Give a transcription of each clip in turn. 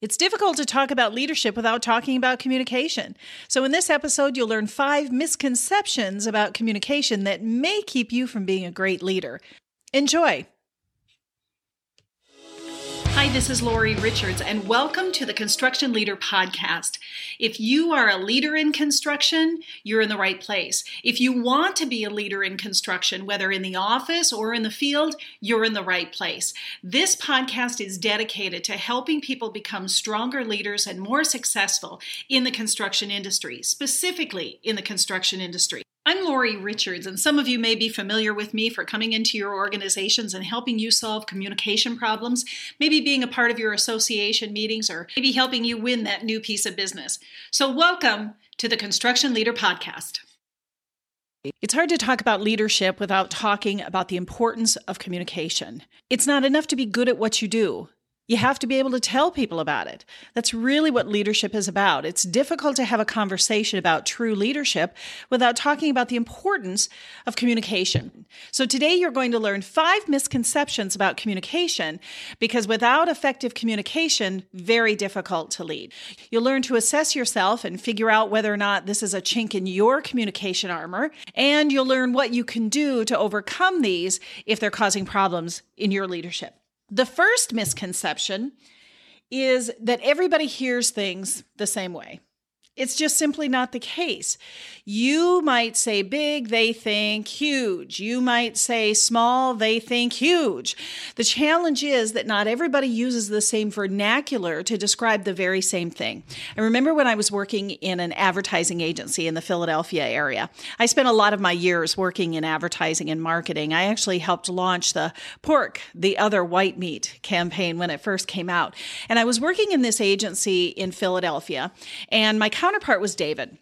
It's difficult to talk about leadership without talking about communication. So, in this episode, you'll learn five misconceptions about communication that may keep you from being a great leader. Enjoy! Hi, this is Laurie Richards, and welcome to the Construction Leader Podcast. If you are a leader in construction, you're in the right place. If you want to be a leader in construction, whether in the office or in the field, you're in the right place. This podcast is dedicated to helping people become stronger leaders and more successful in the construction industry, specifically in the construction industry. I'm Laurie Richards, and some of you may be familiar with me for coming into your organizations and helping you solve communication problems, maybe being a part of your association meetings, or maybe helping you win that new piece of business. So, welcome to the Construction Leader Podcast. It's hard to talk about leadership without talking about the importance of communication. It's not enough to be good at what you do. You have to be able to tell people about it. That's really what leadership is about. It's difficult to have a conversation about true leadership without talking about the importance of communication. So today you're going to learn five misconceptions about communication because without effective communication, very difficult to lead. You'll learn to assess yourself and figure out whether or not this is a chink in your communication armor, and you'll learn what you can do to overcome these if they're causing problems in your leadership. The first misconception is that everybody hears things the same way. It's just simply not the case. You might say big, they think huge. You might say small, they think huge. The challenge is that not everybody uses the same vernacular to describe the very same thing. I remember when I was working in an advertising agency in the Philadelphia area. I spent a lot of my years working in advertising and marketing. I actually helped launch the pork, the other white meat campaign when it first came out. And I was working in this agency in Philadelphia, and my counterpart was David.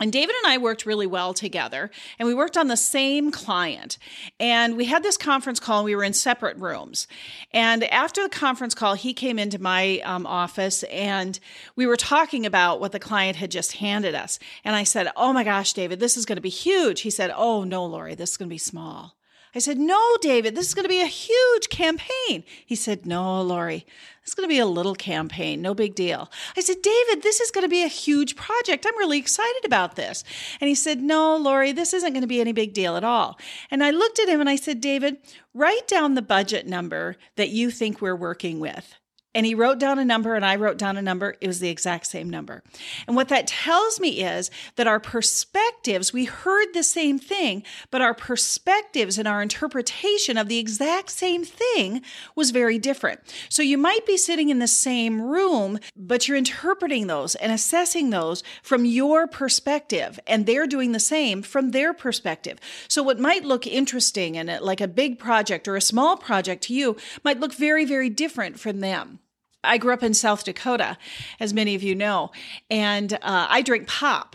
And David and I worked really well together, and we worked on the same client. And we had this conference call, and we were in separate rooms. And after the conference call, he came into my um, office, and we were talking about what the client had just handed us. And I said, Oh my gosh, David, this is going to be huge. He said, Oh no, Laurie, this is going to be small. I said, No, David, this is going to be a huge campaign. He said, No, Laurie, this is going to be a little campaign, no big deal. I said, David, this is going to be a huge project. I'm really excited about this. And he said, No, Laurie, this isn't going to be any big deal at all. And I looked at him and I said, David, write down the budget number that you think we're working with. And he wrote down a number, and I wrote down a number. It was the exact same number. And what that tells me is that our perspectives, we heard the same thing, but our perspectives and our interpretation of the exact same thing was very different. So you might be sitting in the same room, but you're interpreting those and assessing those from your perspective, and they're doing the same from their perspective. So what might look interesting and like a big project or a small project to you might look very, very different from them. I grew up in South Dakota, as many of you know, and uh, I drink pop.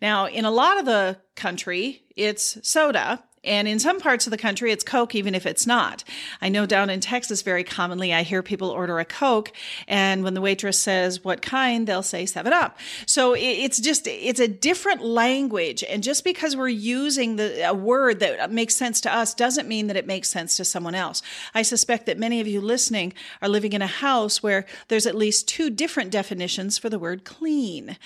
Now, in a lot of the country, it's soda, and in some parts of the country, it's Coke, even if it's not. I know down in Texas, very commonly, I hear people order a Coke, and when the waitress says what kind, they'll say 7 Up. So it's just, it's a different language. And just because we're using the, a word that makes sense to us doesn't mean that it makes sense to someone else. I suspect that many of you listening are living in a house where there's at least two different definitions for the word clean.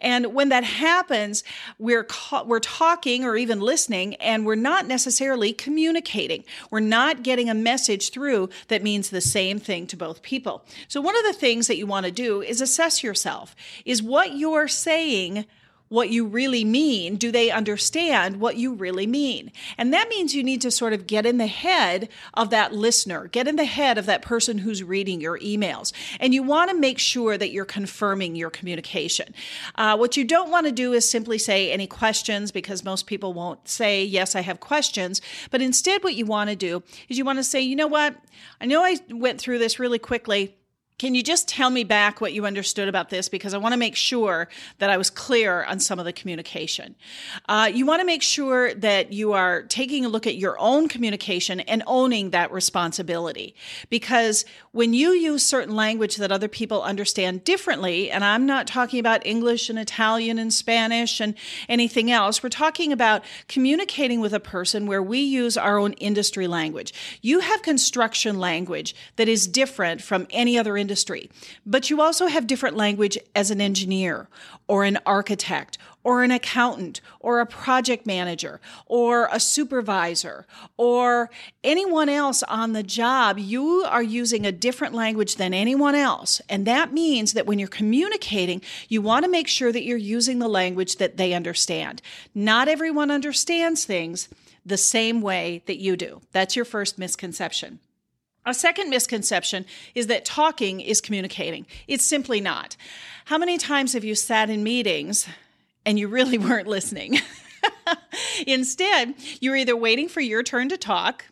And when that happens, we're, ca- we're talking or even listening, and we're not necessarily communicating. We're not getting a message through that means the same thing to both people. So, one of the things that you want to do is assess yourself. Is what you're saying what you really mean? Do they understand what you really mean? And that means you need to sort of get in the head of that listener, get in the head of that person who's reading your emails. And you want to make sure that you're confirming your communication. Uh, what you don't want to do is simply say any questions because most people won't say, Yes, I have questions. But instead, what you want to do is you want to say, You know what? I know I went through this really quickly can you just tell me back what you understood about this? Because I want to make sure that I was clear on some of the communication. Uh, you want to make sure that you are taking a look at your own communication and owning that responsibility. Because when you use certain language that other people understand differently, and I'm not talking about English and Italian and Spanish and anything else, we're talking about communicating with a person where we use our own industry language. You have construction language that is different from any other industry, but you also have different language as an engineer or an architect or an accountant or a project manager or a supervisor or anyone else on the job, you are using a different language than anyone else. And that means that when you're communicating, you want to make sure that you're using the language that they understand. Not everyone understands things the same way that you do. That's your first misconception. A second misconception is that talking is communicating. It's simply not. How many times have you sat in meetings and you really weren't listening. Instead, you were either waiting for your turn to talk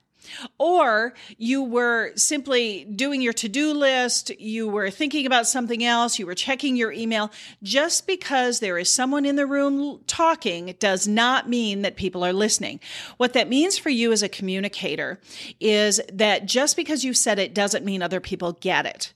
or you were simply doing your to do list, you were thinking about something else, you were checking your email. Just because there is someone in the room talking does not mean that people are listening. What that means for you as a communicator is that just because you said it doesn't mean other people get it.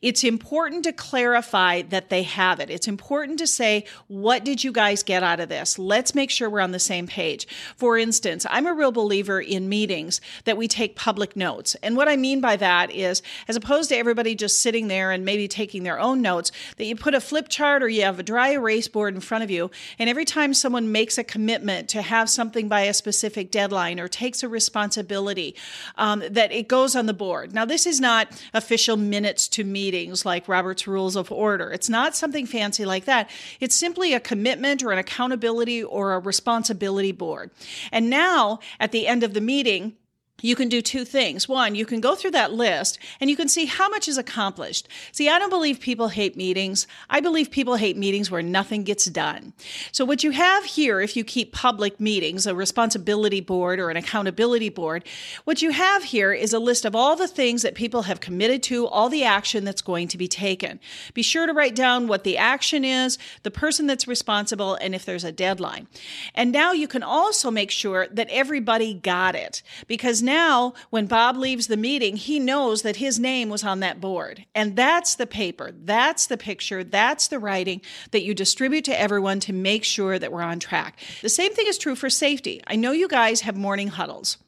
It's important to clarify that they have it. It's important to say, what did you guys get out of this? Let's make sure we're on the same page. For instance, I'm a real believer in meetings that we take public notes. And what I mean by that is, as opposed to everybody just sitting there and maybe taking their own notes, that you put a flip chart or you have a dry erase board in front of you. And every time someone makes a commitment to have something by a specific deadline or takes a responsibility, um, that it goes on the board. Now, this is not official minutes to meetings like Robert's Rules of Order. It's not something fancy like that. It's simply a commitment or an accountability or a responsibility board. And now, at the end of the meeting, you can do two things. One, you can go through that list and you can see how much is accomplished. See, I don't believe people hate meetings. I believe people hate meetings where nothing gets done. So, what you have here, if you keep public meetings, a responsibility board or an accountability board, what you have here is a list of all the things that people have committed to, all the action that's going to be taken. Be sure to write down what the action is, the person that's responsible, and if there's a deadline. And now you can also make sure that everybody got it because now now, when Bob leaves the meeting, he knows that his name was on that board. And that's the paper, that's the picture, that's the writing that you distribute to everyone to make sure that we're on track. The same thing is true for safety. I know you guys have morning huddles.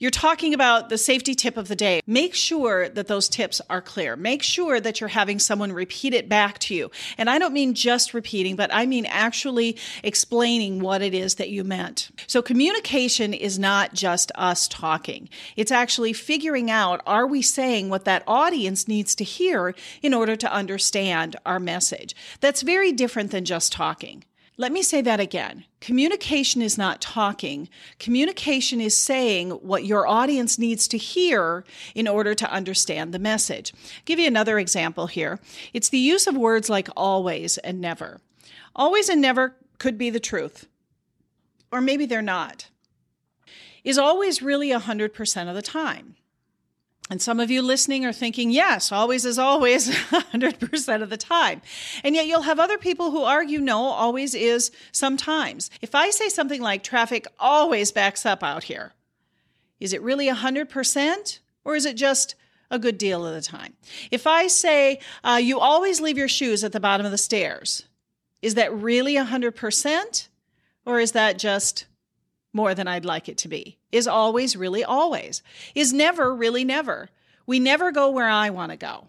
You're talking about the safety tip of the day. Make sure that those tips are clear. Make sure that you're having someone repeat it back to you. And I don't mean just repeating, but I mean actually explaining what it is that you meant. So communication is not just us talking. It's actually figuring out are we saying what that audience needs to hear in order to understand our message? That's very different than just talking. Let me say that again. Communication is not talking. Communication is saying what your audience needs to hear in order to understand the message. I'll give you another example here. It's the use of words like always and never. Always and never could be the truth, or maybe they're not. Is always really 100% of the time? And some of you listening are thinking, yes, always is always 100% of the time. And yet you'll have other people who argue, no, always is sometimes. If I say something like traffic always backs up out here, is it really 100% or is it just a good deal of the time? If I say uh, you always leave your shoes at the bottom of the stairs, is that really 100% or is that just more than I'd like it to be? Is always really always? Is never really never? We never go where I want to go.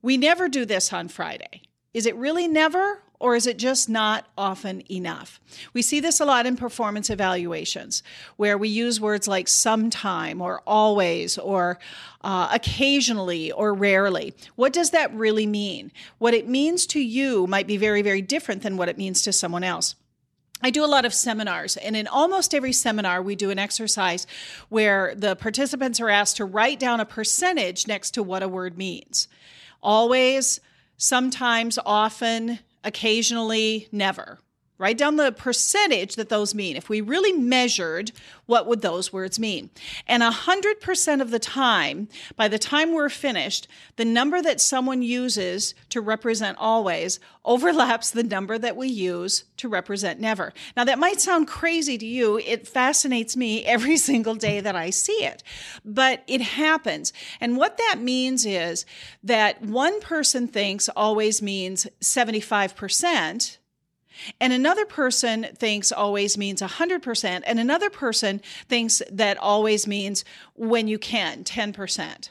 We never do this on Friday. Is it really never, or is it just not often enough? We see this a lot in performance evaluations, where we use words like sometime, or always, or uh, occasionally, or rarely. What does that really mean? What it means to you might be very, very different than what it means to someone else. I do a lot of seminars, and in almost every seminar, we do an exercise where the participants are asked to write down a percentage next to what a word means. Always, sometimes, often, occasionally, never. Write down the percentage that those mean. If we really measured, what would those words mean? And 100% of the time, by the time we're finished, the number that someone uses to represent always overlaps the number that we use to represent never. Now, that might sound crazy to you. It fascinates me every single day that I see it, but it happens. And what that means is that one person thinks always means 75% and another person thinks always means 100%, and another person thinks that always means when you can, 10%.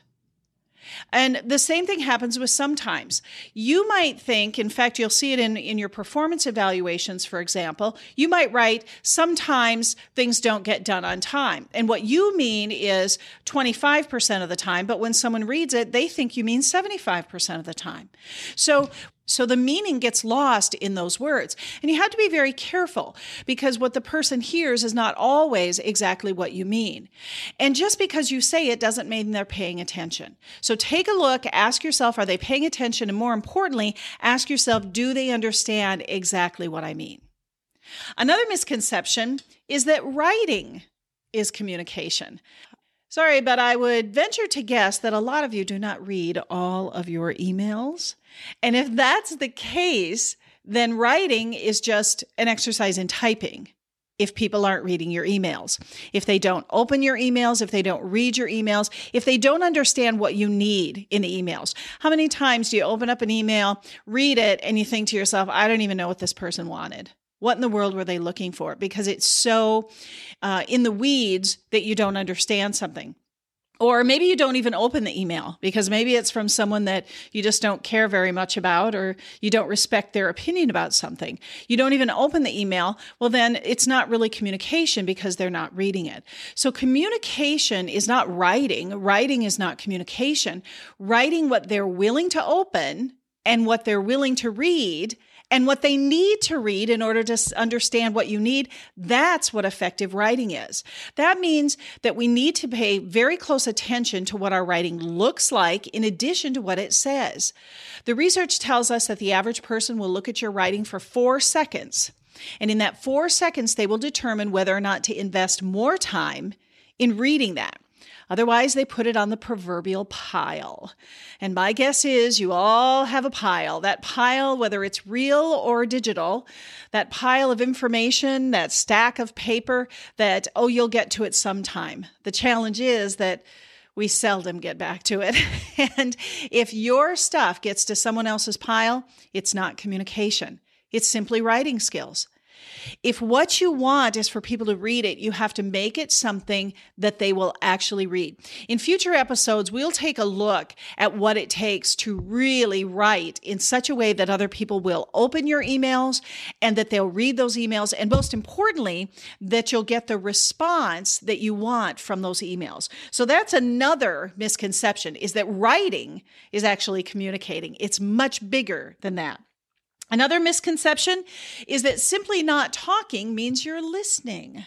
And the same thing happens with sometimes. You might think, in fact, you'll see it in, in your performance evaluations, for example, you might write, sometimes things don't get done on time. And what you mean is 25% of the time, but when someone reads it, they think you mean 75% of the time. So so the meaning gets lost in those words. And you have to be very careful because what the person hears is not always exactly what you mean. And just because you say it doesn't mean they're paying attention. So take a look, ask yourself, are they paying attention? And more importantly, ask yourself, do they understand exactly what I mean? Another misconception is that writing is communication. Sorry, but I would venture to guess that a lot of you do not read all of your emails. And if that's the case, then writing is just an exercise in typing if people aren't reading your emails. If they don't open your emails, if they don't read your emails, if they don't understand what you need in the emails. How many times do you open up an email, read it, and you think to yourself, I don't even know what this person wanted? What in the world were they looking for? Because it's so uh, in the weeds that you don't understand something. Or maybe you don't even open the email because maybe it's from someone that you just don't care very much about or you don't respect their opinion about something. You don't even open the email. Well, then it's not really communication because they're not reading it. So communication is not writing. Writing is not communication. Writing what they're willing to open and what they're willing to read and what they need to read in order to understand what you need. That's what effective writing is. That means that we need to pay very close attention to what our writing looks like in addition to what it says. The research tells us that the average person will look at your writing for four seconds. And in that four seconds, they will determine whether or not to invest more time in reading that. Otherwise, they put it on the proverbial pile. And my guess is you all have a pile. That pile, whether it's real or digital, that pile of information, that stack of paper that, oh, you'll get to it sometime. The challenge is that we seldom get back to it. and if your stuff gets to someone else's pile, it's not communication. It's simply writing skills. If what you want is for people to read it, you have to make it something that they will actually read. In future episodes, we'll take a look at what it takes to really write in such a way that other people will open your emails and that they'll read those emails. And most importantly, that you'll get the response that you want from those emails. So that's another misconception is that writing is actually communicating. It's much bigger than that. Another misconception is that simply not talking means you're listening.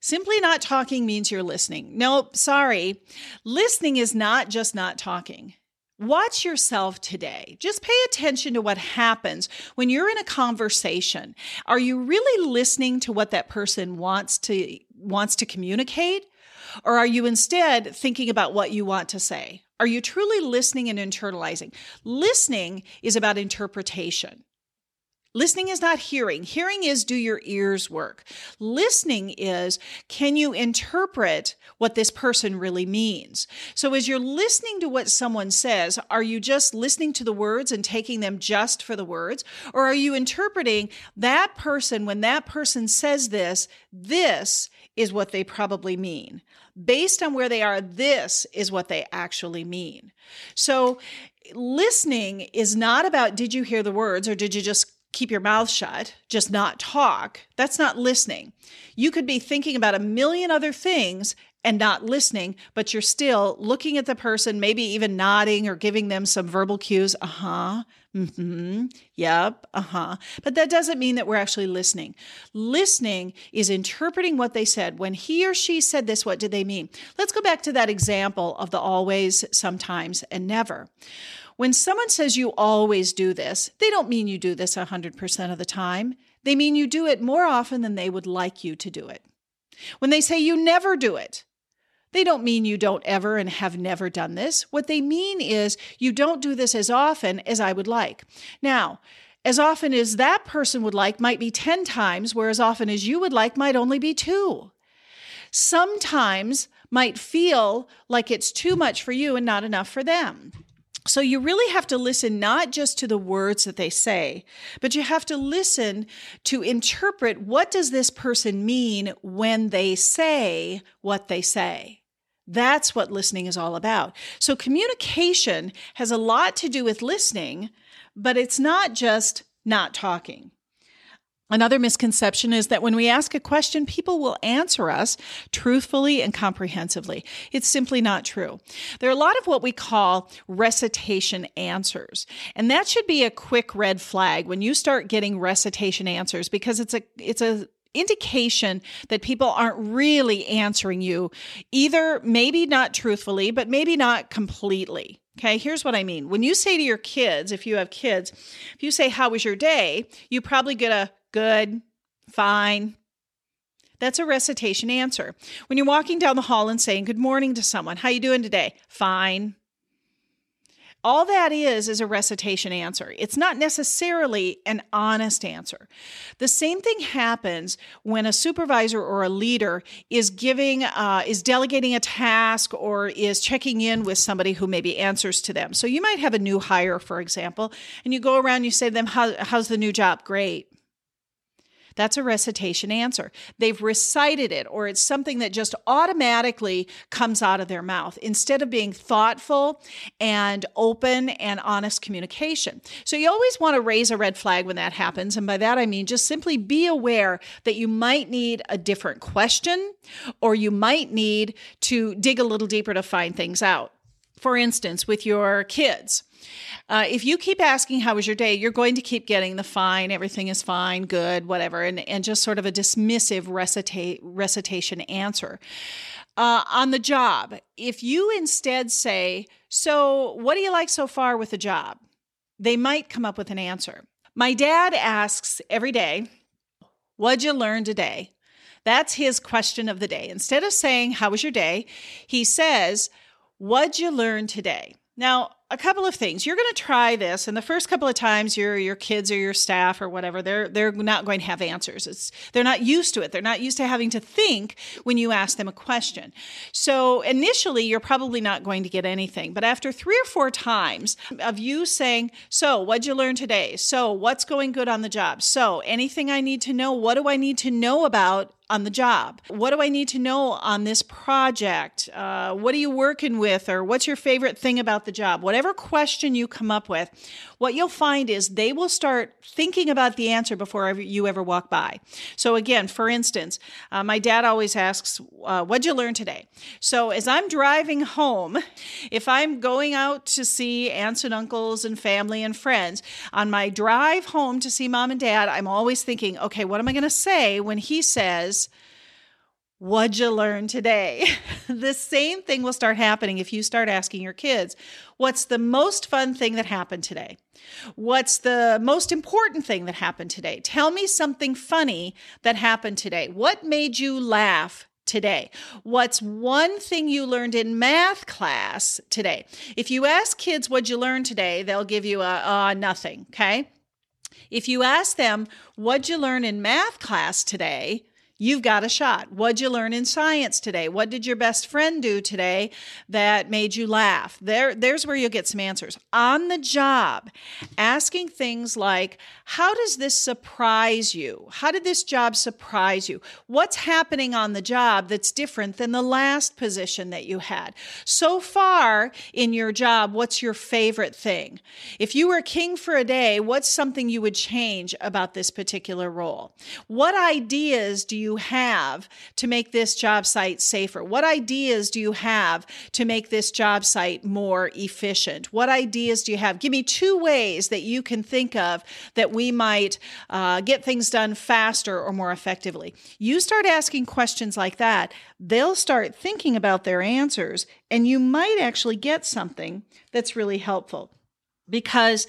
Simply not talking means you're listening. No, sorry. Listening is not just not talking. Watch yourself today. Just pay attention to what happens when you're in a conversation. Are you really listening to what that person wants to wants to communicate? Or are you instead thinking about what you want to say? Are you truly listening and internalizing? Listening is about interpretation. Listening is not hearing. Hearing is do your ears work. Listening is can you interpret what this person really means? So, as you're listening to what someone says, are you just listening to the words and taking them just for the words? Or are you interpreting that person, when that person says this, this is what they probably mean? Based on where they are, this is what they actually mean. So, listening is not about did you hear the words or did you just keep your mouth shut, just not talk, that's not listening. You could be thinking about a million other things and not listening, but you're still looking at the person, maybe even nodding or giving them some verbal cues. Uh huh. Mm-hmm. Yep. Uh huh. But that doesn't mean that we're actually listening. Listening is interpreting what they said. When he or she said this, what did they mean? Let's go back to that example of the always, sometimes, and never. When someone says you always do this, they don't mean you do this 100% of the time. They mean you do it more often than they would like you to do it. When they say you never do it, they don't mean you don't ever and have never done this. What they mean is you don't do this as often as I would like. Now, as often as that person would like might be 10 times, where as often as you would like might only be two. Sometimes might feel like it's too much for you and not enough for them. So you really have to listen not just to the words that they say, but you have to listen to interpret what does this person mean when they say what they say. That's what listening is all about. So, communication has a lot to do with listening, but it's not just not talking. Another misconception is that when we ask a question, people will answer us truthfully and comprehensively. It's simply not true. There are a lot of what we call recitation answers, and that should be a quick red flag when you start getting recitation answers because it's a it's a indication that people aren't really answering you either maybe not truthfully but maybe not completely okay here's what i mean when you say to your kids if you have kids if you say how was your day you probably get a good fine that's a recitation answer when you're walking down the hall and saying good morning to someone how you doing today fine all that is is a recitation answer. It's not necessarily an honest answer. The same thing happens when a supervisor or a leader is giving, uh, is delegating a task or is checking in with somebody who maybe answers to them. So you might have a new hire, for example, and you go around, you say to them, How, How's the new job? Great. That's a recitation answer. They've recited it, or it's something that just automatically comes out of their mouth instead of being thoughtful and open and honest communication. So you always want to raise a red flag when that happens. And by that, I mean just simply be aware that you might need a different question or you might need to dig a little deeper to find things out. For instance, with your kids, uh, if you keep asking how was your day, you're going to keep getting the fine, everything is fine, good, whatever, and, and just sort of a dismissive recita- recitation answer. Uh, on the job, if you instead say, So, what do you like so far with the job? They might come up with an answer. My dad asks every day, What'd you learn today? That's his question of the day. Instead of saying, How was your day? he says, What'd you learn today? Now, a couple of things. You're going to try this, and the first couple of times, your your kids or your staff or whatever, they're they're not going to have answers. It's they're not used to it. They're not used to having to think when you ask them a question. So initially, you're probably not going to get anything. But after three or four times of you saying, "So, what'd you learn today? So, what's going good on the job? So, anything I need to know? What do I need to know about on the job? What do I need to know on this project? Uh, what are you working with? Or what's your favorite thing about the job? Whatever question you come up with, what you'll find is they will start thinking about the answer before you ever walk by. So, again, for instance, uh, my dad always asks, uh, What'd you learn today? So, as I'm driving home, if I'm going out to see aunts and uncles and family and friends, on my drive home to see mom and dad, I'm always thinking, Okay, what am I going to say when he says, What'd you learn today? the same thing will start happening if you start asking your kids, What's the most fun thing that happened today? What's the most important thing that happened today? Tell me something funny that happened today. What made you laugh today? What's one thing you learned in math class today? If you ask kids what'd you learn today, they'll give you a nothing, okay? If you ask them, what'd you learn in math class today? You've got a shot. What'd you learn in science today? What did your best friend do today that made you laugh? There, there's where you'll get some answers. On the job, asking things like, how does this surprise you? How did this job surprise you? What's happening on the job that's different than the last position that you had? So far in your job, what's your favorite thing? If you were king for a day, what's something you would change about this particular role? What ideas do you you have to make this job site safer? What ideas do you have to make this job site more efficient? What ideas do you have? Give me two ways that you can think of that we might uh, get things done faster or more effectively. You start asking questions like that, they'll start thinking about their answers, and you might actually get something that's really helpful. Because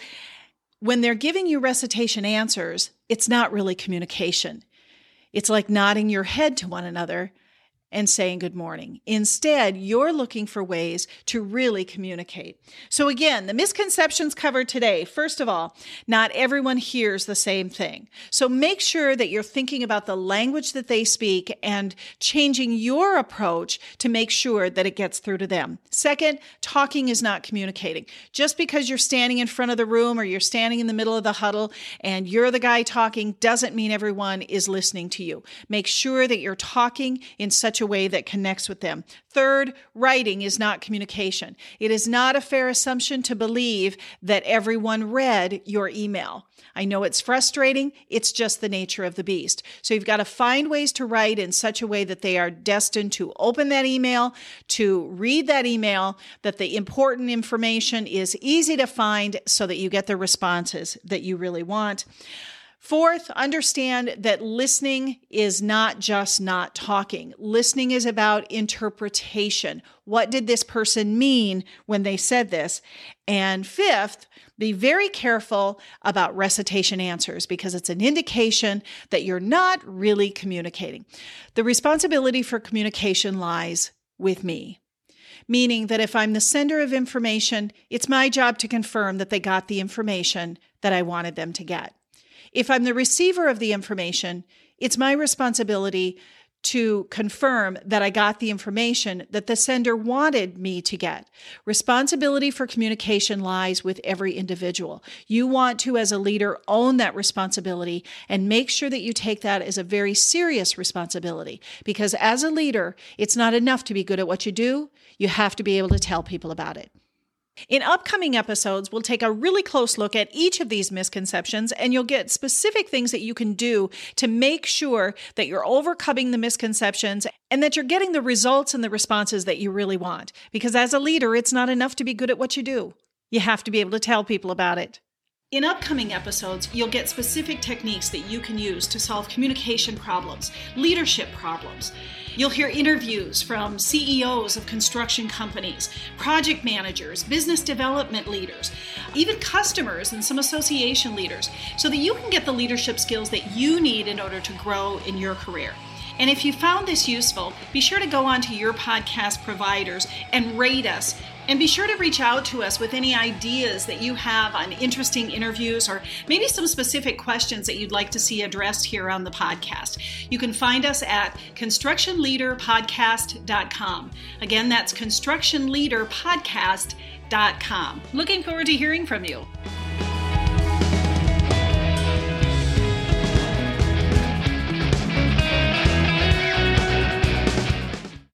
when they're giving you recitation answers, it's not really communication. It's like nodding your head to one another and saying good morning. Instead, you're looking for ways to really communicate. So, again, the misconceptions covered today first of all, not everyone hears the same thing. So, make sure that you're thinking about the language that they speak and changing your approach to make sure that it gets through to them. Second, talking is not communicating. Just because you're standing in front of the room or you're standing in the middle of the huddle and you're the guy talking doesn't mean everyone is listening to you. Make sure that you're talking in such a way that connects with them. Third, writing is not communication. It is not a fair assumption to believe that everyone read your email. I know it's frustrating. It's just the nature of the beast. So you've got to find ways to write in such a way that they are destined to open that email, to read that email, that the important information is easy to find so that you get the responses that you really want. Fourth, understand that listening is not just not talking. Listening is about interpretation. What did this person mean when they said this? And fifth, be very careful about recitation answers because it's an indication that you're not really communicating. The responsibility for communication lies with me meaning that if I'm the sender of information, it's my job to confirm that they got the information that I wanted them to get. If I'm the receiver of the information, it's my responsibility to confirm that I got the information that the sender wanted me to get. Responsibility for communication lies with every individual. You want to, as a leader, own that responsibility and make sure that you take that as a very serious responsibility. Because as a leader, it's not enough to be good at what you do, you have to be able to tell people about it. In upcoming episodes, we'll take a really close look at each of these misconceptions, and you'll get specific things that you can do to make sure that you're overcoming the misconceptions and that you're getting the results and the responses that you really want. Because as a leader, it's not enough to be good at what you do, you have to be able to tell people about it. In upcoming episodes, you'll get specific techniques that you can use to solve communication problems, leadership problems. You'll hear interviews from CEOs of construction companies, project managers, business development leaders, even customers and some association leaders, so that you can get the leadership skills that you need in order to grow in your career. And if you found this useful, be sure to go on to your podcast providers and rate us and be sure to reach out to us with any ideas that you have on interesting interviews or maybe some specific questions that you'd like to see addressed here on the podcast. You can find us at constructionleaderpodcast.com. Again, that's constructionleaderpodcast.com. Looking forward to hearing from you.